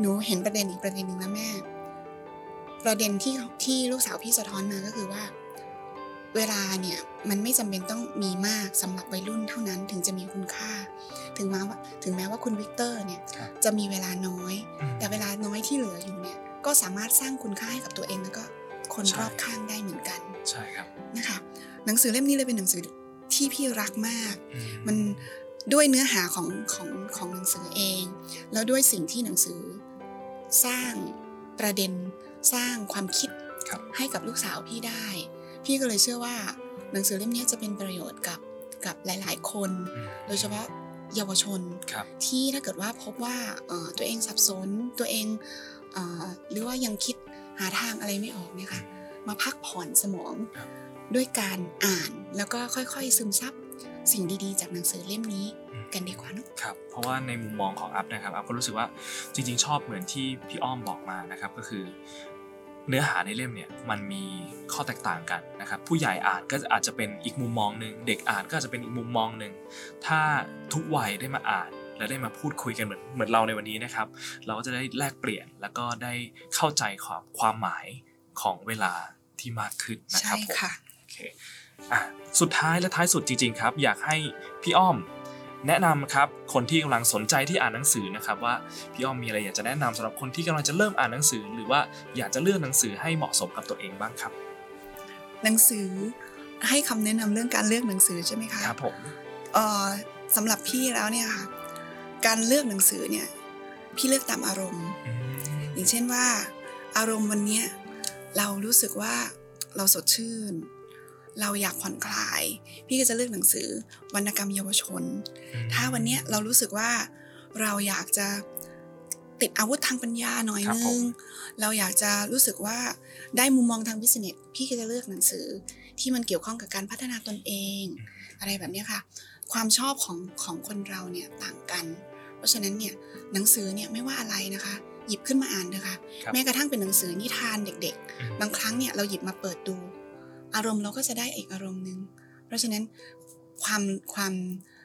หนูเห็นประเด็นอีกประเด็นหนึ่งนะแม่ ประเด็นที่ที่ลูกสาวพี่สะท้อนมาก็คือว่า เวลาเนี่ยมันไม่จำเป็นต้องมีมากสำหรับวัยรุ่นเท่านั้นถึงจะมีคุณค่า ถึงแม้ว่าถึงแม้ว่าคุณวิกเตอร์เนี่ยครับจะมีเวลาน้อยอืมแต่เวลาน้อยที่เหลืออยู่เนี่ยก็สามารถสร้างคุณค่าให้กับตัวเองแล้วก็ คนใช่รอบข้างได้เหมือนกัน ใช่ครับนะคะหนังสือเล่มนี้เลยเป็นหนังสือที่พี่รักมากอืมันด้วยเนื้อหาของของของหนังสือเอง แล้วด้วยสิ่งที่หนังสือสร้างประเด็นสร้างความคิดครับให้กับลูกสาวพี่ได้ พี่ก็เลยเชื่อว่าหนังสือเล่มนี้จะเป็นประโยชน์กับกับหลาย ๆ คนอืมโดยเฉพาะเยาวชนครับที่ถ้าเกิดว่าพบว่าเอ่อตัวเองสับสนตัวเองเออหรือว่ายังคิด หาทางอะไรไม่ออกเนี่ยค่ะมาพักผ่อนสมองครับด้วยการอ่านแล้วก็ค่อยๆซึมซับสิ่งดีๆ จากหนังสือเล่มนี้กันดีกว่าเนอะครับ เพราะว่าในมุมมองของอัพนะครับอัพก็รู้สึกว่าจริง ๆ ชอบเหมือนที่พี่อ้อมบอกมานะครับก็คือ เนื้อหาในเล่มเนี่ยมันมีข้อแตกต่างกันนะครับ ผู้ใหญ่อ่านก็อาจจะเป็นอีกมุมมองหนึ่งเด็กอ่านก็อาจจะเป็นอีกมุมมองหนึ่งถ้าทุกวัยได้มาอ่าน และได้มาพูดคุยกันเหมือนเหมือนเราในวันนี้นะครับ เราก็จะได้แลกเปลี่ยนแล้วก็ได้เข้าใจความความหมายของเวลาที่มากขึ้นนะคใช่รับผมค่ะโอเคอะสุดท้ายและท้ายสุดจริงๆครับ อยากให้พี่อ้อมแนะนำครับคนที่กำลังสนใจที่อ่านหนังสือนะครับว่าพี่อ้อมมีอะไรอยากจะแนะนำสำหรับคนที่กำลังจะเริ่มอ่านหนังสือ หรือว่าอยากจะเลือกหนังสือให้เหมาะสมกับตัวเองบ้างครับ หนังสือให้คำแนะนำเรื่องการเลือกหนังสือใช่ไหมคะครับผมเอ่อสำหรับพี่แล้วเนี่ยค่ะ การเลือกหนังสือเนี่ยพี่เลือกตามอารมณ์อืมอย่างเช่นว่า อารมณ์วันเนี้ยเรารู้สึกว่าเราสดชื่น เราอยากผ่อนคลาย พี่ก็จะเลือกหนังสือวรรณกรรมเยาวชน ถ้าวันเนี้ยเรารู้สึกว่าเราอยากจะติดอาวุธทางปัญญาหน่อยครับนึผงมเราอยากจะรู้สึกว่าได้มุมมองทางบิสเนสพี่ก็จะเลือกหนังสือที่มันเกี่ยวข้องกับการพัฒนาตนเอง อะไรแบบเนี้ยค่ะ ความชอบของของคนเราเนี่ยต่างกันเพ ราะฉะนั้นเนี่ยหนังสือเนี่ยไม่ว่าอะไรนะคะ หยิบขึ้นมาอ่านเถอะค่ะครับแม้กระทั่งเป็นหนังสือนิทานเด็กอืมๆบางครั้งเนี่ยเราหยิบมาเปิดดู อารมณ์เราก็จะได้อีกอารมณ์หนึ่งเพราะฉะนั้นความความ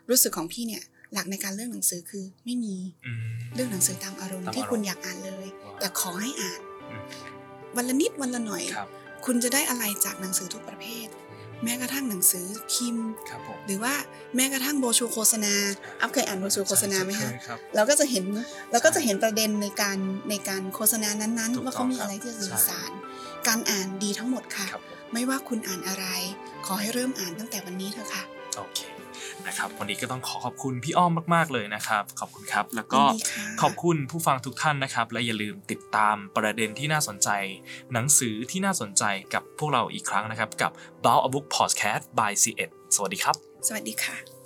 รู้สึกของพี่เนี่ยหลักในการเลือกหนังสือคือไม่มีอืมเลือกหนังสือตามอารมณ์ตามอารมณ์ที่คุณอยากอ่านเลยว้าวแต่ขอให้อ่านอืมวันละนิดวันละหน่อยครับคุณจะได้อะไรจากหนังสือทุกประเภท แม้กระทั่งหนังสือพิมพ์ครับผมหรือว่าแม้กระทั่งโบรชัวร์โฆษณา อัพเคยอ่านโบรชัวร์โฆษณาไหมคะใช่ครับเราก็จะเห็นเราก็จะเห็นประเด็นในการในการโฆษณานั้นถูกๆว่าเขามีอะไรที่จะสื่อใช่สาร การอ่านดีทั้งหมดค่ะครับผมไม่ว่าคุณอ่านอะไร ขอให้เริ่มอ่านตั้งแต่วันนี้เถอะค่ะโอเค นะครับ วันนี้ก็ต้องขอขอบคุณพี่อ้อมมาก ๆเลยนะครับ ขอบคุณครับ แล้วก็ยินดีค่ะขอบคุณผู้ฟังทุกท่านนะครับ และอย่าลืมติดตามประเด็นที่น่าสนใจ หนังสือที่น่าสนใจกับพวกเราอีกครั้งนะครับ กับ b o u t a Book Podcast by C1 สวัสดีครับ สวัสดีค่ะ